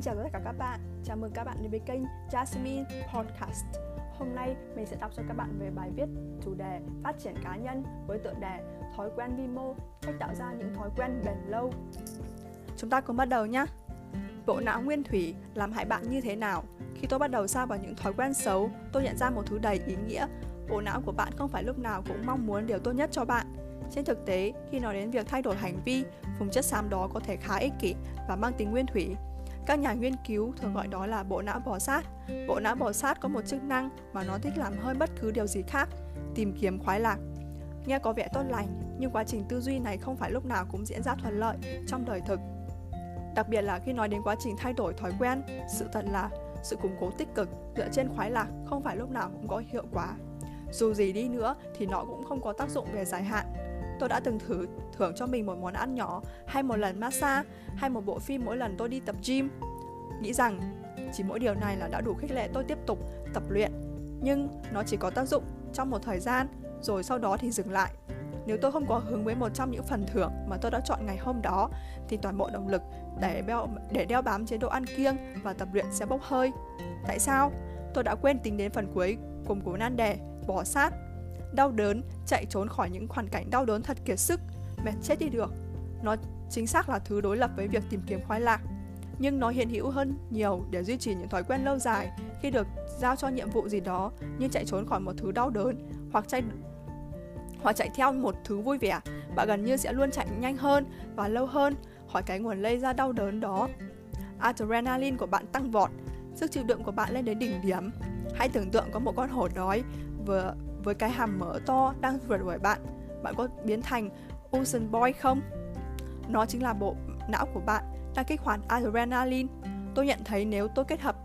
Xin chào tất cả các bạn, chào mừng các bạn đến với kênh Jasmine Podcast. Hôm nay mình sẽ đọc cho các bạn về bài viết chủ đề Phát triển cá nhân với tựa đề Thói quen vi mô, cách tạo ra những thói quen bền lâu. Chúng ta cùng bắt đầu nhé Bộ não nguyên thủy làm hại bạn như thế nào? Khi tôi bắt đầu xa vào những thói quen xấu, tôi nhận ra một thứ đầy ý nghĩa. Bộ não của bạn không phải lúc nào cũng mong muốn điều tốt nhất cho bạn. Trên thực tế, khi nói đến việc thay đổi hành vi, vùng chất xám đó có thể khá ích kỷ và mang tính nguyên thủy. Các nhà nghiên cứu thường gọi đó là bộ não bò sát. Bộ não bò sát có một chức năng mà nó thích làm hơn bất cứ điều gì khác, tìm kiếm khoái lạc. Nghe có vẻ tốt lành, nhưng quá trình tư duy này không phải lúc nào cũng diễn ra thuận lợi trong đời thực. Đặc biệt là khi nói đến quá trình thay đổi thói quen, sự thật là sự củng cố tích cực dựa trên khoái lạc không phải lúc nào cũng có hiệu quả. Dù gì đi nữa thì nó cũng không có tác dụng về dài hạn tôi đã từng thử thưởng cho mình một món ăn nhỏ hay một lần massage hay một bộ phim mỗi lần tôi đi tập gym nghĩ rằng chỉ mỗi điều này là đã đủ khích lệ tôi tiếp tục tập luyện nhưng nó chỉ có tác dụng trong một thời gian rồi sau đó thì dừng lại nếu tôi không có hứng với một trong những phần thưởng mà tôi đã chọn ngày hôm đó thì toàn bộ động lực để đeo, để đeo bám chế độ ăn kiêng và tập luyện sẽ bốc hơi. Tại sao? Tôi đã quên tính đến phần cuối cùng của nan đề bỏ sát đau đớn, chạy trốn khỏi những hoàn cảnh đau đớn thật kiệt sức, mệt chết đi được. Nó chính xác là thứ đối lập với việc tìm kiếm khoái lạc. Nhưng nó hiện hữu hơn nhiều để duy trì những thói quen lâu dài khi được giao cho nhiệm vụ gì đó như chạy trốn khỏi một thứ đau đớn hoặc chạy hoặc chạy theo một thứ vui vẻ, bạn gần như sẽ luôn chạy nhanh hơn và lâu hơn khỏi cái nguồn lây ra đau đớn đó. Adrenaline của bạn tăng vọt, sức chịu đựng của bạn lên đến đỉnh điểm. Hãy tưởng tượng có một con hổ đói vừa với cái hàm mỡ to đang rượt đuổi bạn. Bạn có biến thành ocean Boy không? Nó chính là bộ não của bạn đang kích hoạt adrenaline. Tôi nhận thấy nếu tôi kết hợp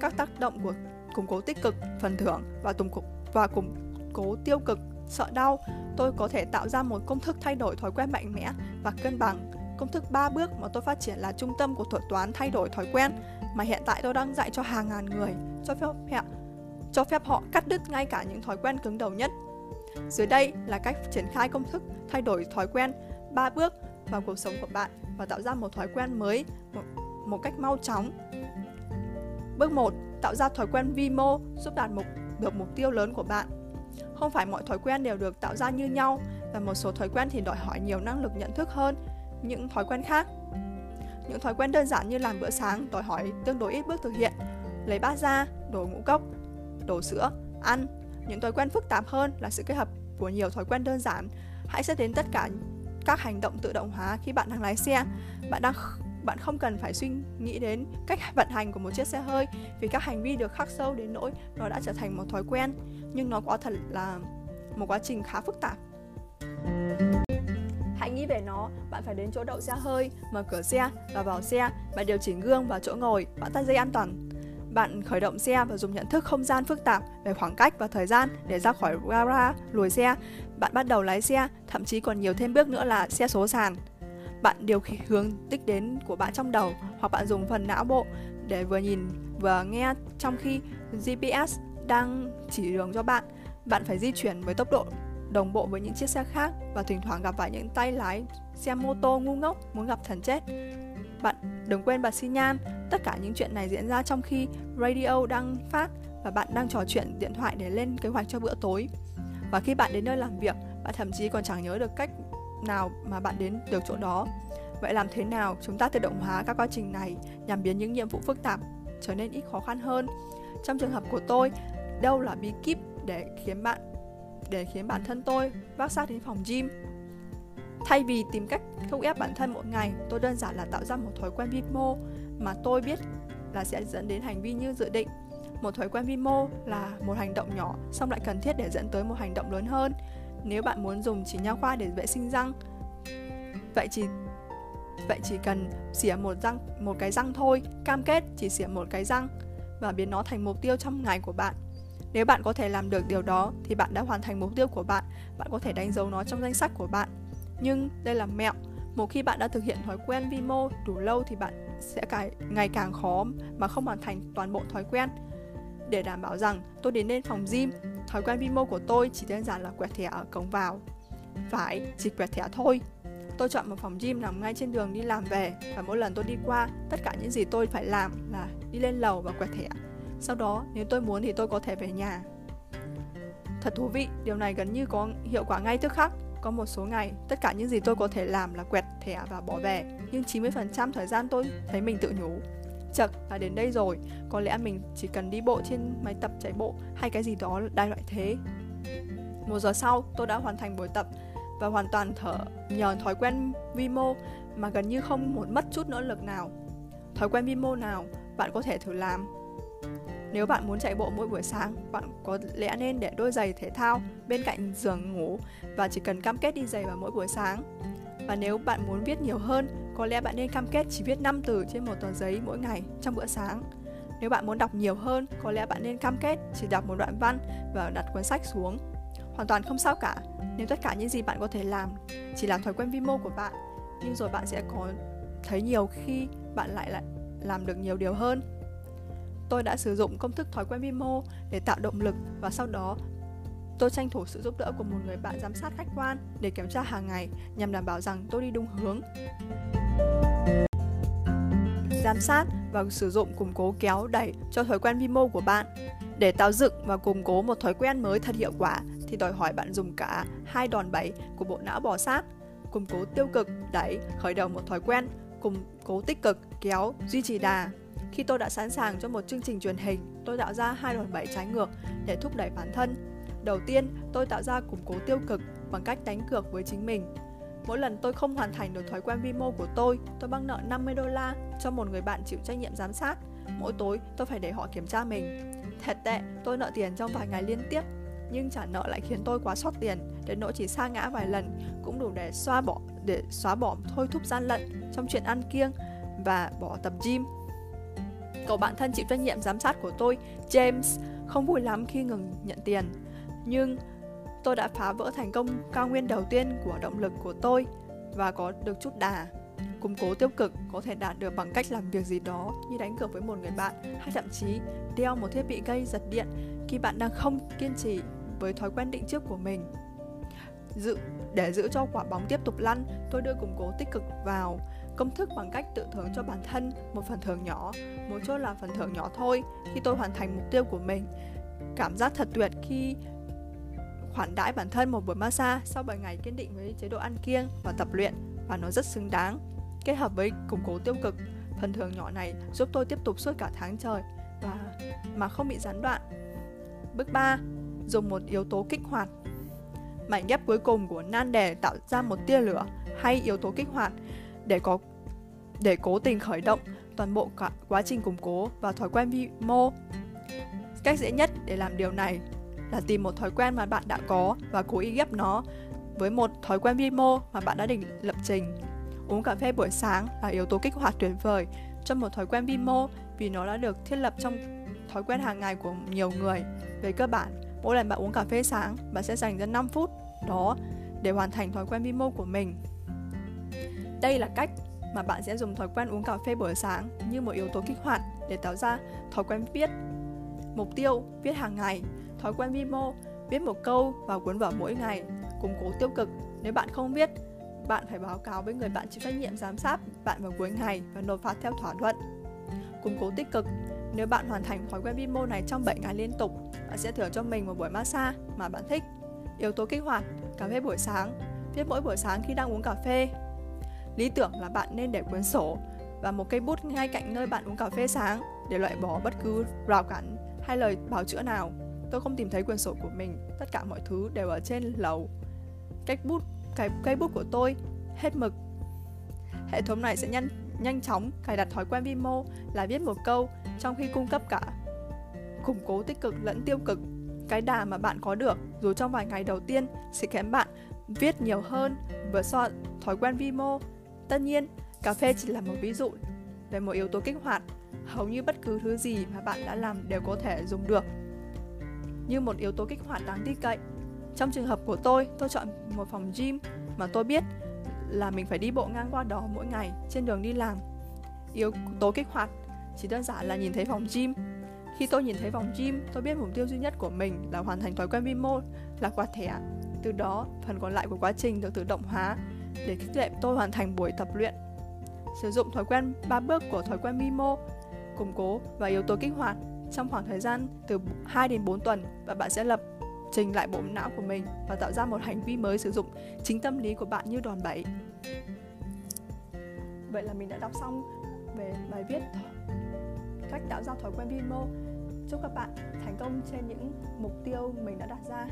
các tác động của củng cố tích cực, phần thưởng và tùng cục, và củng cố tiêu cực, sợ đau, tôi có thể tạo ra một công thức thay đổi thói quen mạnh mẽ và cân bằng. Công thức 3 bước mà tôi phát triển là trung tâm của thuật toán thay đổi thói quen mà hiện tại tôi đang dạy cho hàng ngàn người. Cho phép cho phép họ cắt đứt ngay cả những thói quen cứng đầu nhất. Dưới đây là cách triển khai công thức thay đổi thói quen 3 bước vào cuộc sống của bạn và tạo ra một thói quen mới một, một cách mau chóng. Bước 1. Tạo ra thói quen vi mô giúp đạt mục được mục tiêu lớn của bạn. Không phải mọi thói quen đều được tạo ra như nhau và một số thói quen thì đòi hỏi nhiều năng lực nhận thức hơn những thói quen khác. Những thói quen đơn giản như làm bữa sáng đòi hỏi tương đối ít bước thực hiện. Lấy bát ra, đổ ngũ cốc, đồ sữa, ăn. Những thói quen phức tạp hơn là sự kết hợp của nhiều thói quen đơn giản. Hãy xét đến tất cả các hành động tự động hóa khi bạn đang lái xe. Bạn đang bạn không cần phải suy nghĩ đến cách vận hành của một chiếc xe hơi vì các hành vi được khắc sâu đến nỗi nó đã trở thành một thói quen nhưng nó quả thật là một quá trình khá phức tạp Hãy nghĩ về nó, bạn phải đến chỗ đậu xe hơi, mở cửa xe và vào xe, bạn điều chỉnh gương và chỗ ngồi, bạn tắt dây an toàn, bạn khởi động xe và dùng nhận thức không gian phức tạp về khoảng cách và thời gian để ra khỏi gara, lùi xe. Bạn bắt đầu lái xe, thậm chí còn nhiều thêm bước nữa là xe số sàn. Bạn điều hướng đích đến của bạn trong đầu hoặc bạn dùng phần não bộ để vừa nhìn vừa nghe trong khi GPS đang chỉ đường cho bạn. Bạn phải di chuyển với tốc độ đồng bộ với những chiếc xe khác và thỉnh thoảng gặp phải những tay lái xe mô tô ngu ngốc muốn gặp thần chết. Đừng quên bật xi nhan, tất cả những chuyện này diễn ra trong khi radio đang phát và bạn đang trò chuyện điện thoại để lên kế hoạch cho bữa tối. Và khi bạn đến nơi làm việc, bạn thậm chí còn chẳng nhớ được cách nào mà bạn đến được chỗ đó. Vậy làm thế nào chúng ta tự động hóa các quá trình này nhằm biến những nhiệm vụ phức tạp trở nên ít khó khăn hơn? Trong trường hợp của tôi, đâu là bí kíp để khiến bạn để khiến bản thân tôi vác sát đến phòng gym Thay vì tìm cách thúc ép bản thân mỗi ngày, tôi đơn giản là tạo ra một thói quen vi mô mà tôi biết là sẽ dẫn đến hành vi như dự định. Một thói quen vi mô là một hành động nhỏ song lại cần thiết để dẫn tới một hành động lớn hơn. Nếu bạn muốn dùng chỉ nha khoa để vệ sinh răng, vậy chỉ vậy chỉ cần xỉa một răng một cái răng thôi, cam kết chỉ xỉa một cái răng và biến nó thành mục tiêu trong ngày của bạn. Nếu bạn có thể làm được điều đó thì bạn đã hoàn thành mục tiêu của bạn, bạn có thể đánh dấu nó trong danh sách của bạn nhưng đây là mẹo một khi bạn đã thực hiện thói quen vi mô đủ lâu thì bạn sẽ cải, ngày càng khó mà không hoàn thành toàn bộ thói quen để đảm bảo rằng tôi đến lên phòng gym thói quen vi mô của tôi chỉ đơn giản là quẹt thẻ ở cổng vào phải chỉ quẹt thẻ thôi Tôi chọn một phòng gym nằm ngay trên đường đi làm về và mỗi lần tôi đi qua, tất cả những gì tôi phải làm là đi lên lầu và quẹt thẻ. Sau đó, nếu tôi muốn thì tôi có thể về nhà. Thật thú vị, điều này gần như có hiệu quả ngay tức khắc. Có một số ngày, tất cả những gì tôi có thể làm là quẹt thẻ và bỏ về. Nhưng 90% thời gian tôi thấy mình tự nhủ. Chật là đến đây rồi, có lẽ mình chỉ cần đi bộ trên máy tập chạy bộ hay cái gì đó đại loại thế. Một giờ sau, tôi đã hoàn thành buổi tập và hoàn toàn thở nhờ thói quen vi mô mà gần như không một mất chút nỗ lực nào. Thói quen vi mô nào bạn có thể thử làm? Nếu bạn muốn chạy bộ mỗi buổi sáng, bạn có lẽ nên để đôi giày thể thao bên cạnh giường ngủ và chỉ cần cam kết đi giày vào mỗi buổi sáng. Và nếu bạn muốn viết nhiều hơn, có lẽ bạn nên cam kết chỉ viết 5 từ trên một tờ giấy mỗi ngày trong bữa sáng. Nếu bạn muốn đọc nhiều hơn, có lẽ bạn nên cam kết chỉ đọc một đoạn văn và đặt cuốn sách xuống. Hoàn toàn không sao cả, nếu tất cả những gì bạn có thể làm chỉ là thói quen vi mô của bạn, nhưng rồi bạn sẽ có thấy nhiều khi bạn lại lại làm được nhiều điều hơn. Tôi đã sử dụng công thức thói quen vi mô để tạo động lực và sau đó tôi tranh thủ sự giúp đỡ của một người bạn giám sát khách quan để kiểm tra hàng ngày nhằm đảm bảo rằng tôi đi đúng hướng. Giám sát và sử dụng củng cố kéo đẩy cho thói quen vi mô của bạn. Để tạo dựng và củng cố một thói quen mới thật hiệu quả thì đòi hỏi bạn dùng cả hai đòn bẩy của bộ não bò sát, củng cố tiêu cực, đẩy, khởi đầu một thói quen, củng cố tích cực, kéo, duy trì đà. Khi tôi đã sẵn sàng cho một chương trình truyền hình, tôi tạo ra hai đòn bẩy trái ngược để thúc đẩy bản thân. Đầu tiên, tôi tạo ra củng cố tiêu cực bằng cách đánh cược với chính mình. Mỗi lần tôi không hoàn thành được thói quen vi mô của tôi, tôi băng nợ 50 đô la cho một người bạn chịu trách nhiệm giám sát. Mỗi tối, tôi phải để họ kiểm tra mình. Thật tệ, tôi nợ tiền trong vài ngày liên tiếp nhưng trả nợ lại khiến tôi quá sót tiền đến nỗi chỉ sa ngã vài lần cũng đủ để xóa bỏ để xóa bỏ thôi thúc gian lận trong chuyện ăn kiêng và bỏ tập gym cậu bạn thân chịu trách nhiệm giám sát của tôi, James, không vui lắm khi ngừng nhận tiền. Nhưng tôi đã phá vỡ thành công cao nguyên đầu tiên của động lực của tôi và có được chút đà. Củng cố tiêu cực có thể đạt được bằng cách làm việc gì đó như đánh cược với một người bạn hay thậm chí đeo một thiết bị gây giật điện khi bạn đang không kiên trì với thói quen định trước của mình. Dự, để giữ cho quả bóng tiếp tục lăn, tôi đưa củng cố tích cực vào công thức bằng cách tự thưởng cho bản thân một phần thưởng nhỏ, một chốt là phần thưởng nhỏ thôi khi tôi hoàn thành mục tiêu của mình. Cảm giác thật tuyệt khi khoản đãi bản thân một buổi massage sau 7 ngày kiên định với chế độ ăn kiêng và tập luyện và nó rất xứng đáng. Kết hợp với củng cố tiêu cực, phần thưởng nhỏ này giúp tôi tiếp tục suốt cả tháng trời và mà không bị gián đoạn. Bước 3 dùng một yếu tố kích hoạt. Mảnh ghép cuối cùng của nan đề tạo ra một tia lửa hay yếu tố kích hoạt để có để cố tình khởi động toàn bộ cả quá trình củng cố và thói quen vi mô. Cách dễ nhất để làm điều này là tìm một thói quen mà bạn đã có và cố ý ghép nó với một thói quen vi mô mà bạn đã định lập trình. Uống cà phê buổi sáng là yếu tố kích hoạt tuyệt vời cho một thói quen vi mô vì nó đã được thiết lập trong thói quen hàng ngày của nhiều người. Về cơ bản, Mỗi lần bạn uống cà phê sáng, bạn sẽ dành ra 5 phút đó để hoàn thành thói quen vi mô của mình. Đây là cách mà bạn sẽ dùng thói quen uống cà phê buổi sáng như một yếu tố kích hoạt để tạo ra thói quen viết. Mục tiêu viết hàng ngày, thói quen vi mô viết một câu vào cuốn vở mỗi ngày, củng cố tiêu cực. Nếu bạn không viết, bạn phải báo cáo với người bạn chịu trách nhiệm giám sát bạn vào cuối ngày và nộp phạt theo thỏa thuận. Củng cố tích cực nếu bạn hoàn thành thói quen vi mô này trong 7 ngày liên tục, bạn sẽ thưởng cho mình một buổi massage mà bạn thích. Yếu tố kích hoạt, cà phê buổi sáng, viết mỗi buổi sáng khi đang uống cà phê. Lý tưởng là bạn nên để cuốn sổ và một cây bút ngay cạnh nơi bạn uống cà phê sáng để loại bỏ bất cứ rào cản hay lời bảo chữa nào. Tôi không tìm thấy quyển sổ của mình, tất cả mọi thứ đều ở trên lầu. Cách bút, cái cây bút của tôi hết mực. Hệ thống này sẽ nhanh nhanh chóng cài đặt thói quen vi mô là viết một câu trong khi cung cấp cả củng cố tích cực lẫn tiêu cực cái đà mà bạn có được dù trong vài ngày đầu tiên sẽ khiến bạn viết nhiều hơn vượt so thói quen vi mô tất nhiên, cà phê chỉ là một ví dụ về một yếu tố kích hoạt. Hầu như bất cứ thứ gì mà bạn đã làm đều có thể dùng được. Như một yếu tố kích hoạt đáng tin cậy. Trong trường hợp của tôi tôi chọn một phòng gym mà tôi biết là mình phải đi bộ ngang qua đó mỗi ngày trên đường đi làm. Yếu tố kích hoạt chỉ đơn giản là nhìn thấy phòng gym. Khi tôi nhìn thấy phòng gym, tôi biết mục tiêu duy nhất của mình là hoàn thành thói quen vi mô là quạt thẻ. Từ đó, phần còn lại của quá trình được tự động hóa để khích lệ tôi hoàn thành buổi tập luyện. Sử dụng thói quen 3 bước của thói quen Mimo, củng cố và yếu tố kích hoạt trong khoảng thời gian từ 2 đến 4 tuần và bạn sẽ lập trình lại bộ não của mình và tạo ra một hành vi mới sử dụng chính tâm lý của bạn như đòn bẩy. Vậy là mình đã đọc xong về bài viết cách tạo ra thói quen Vimo. Chúc các bạn thành công trên những mục tiêu mình đã đặt ra.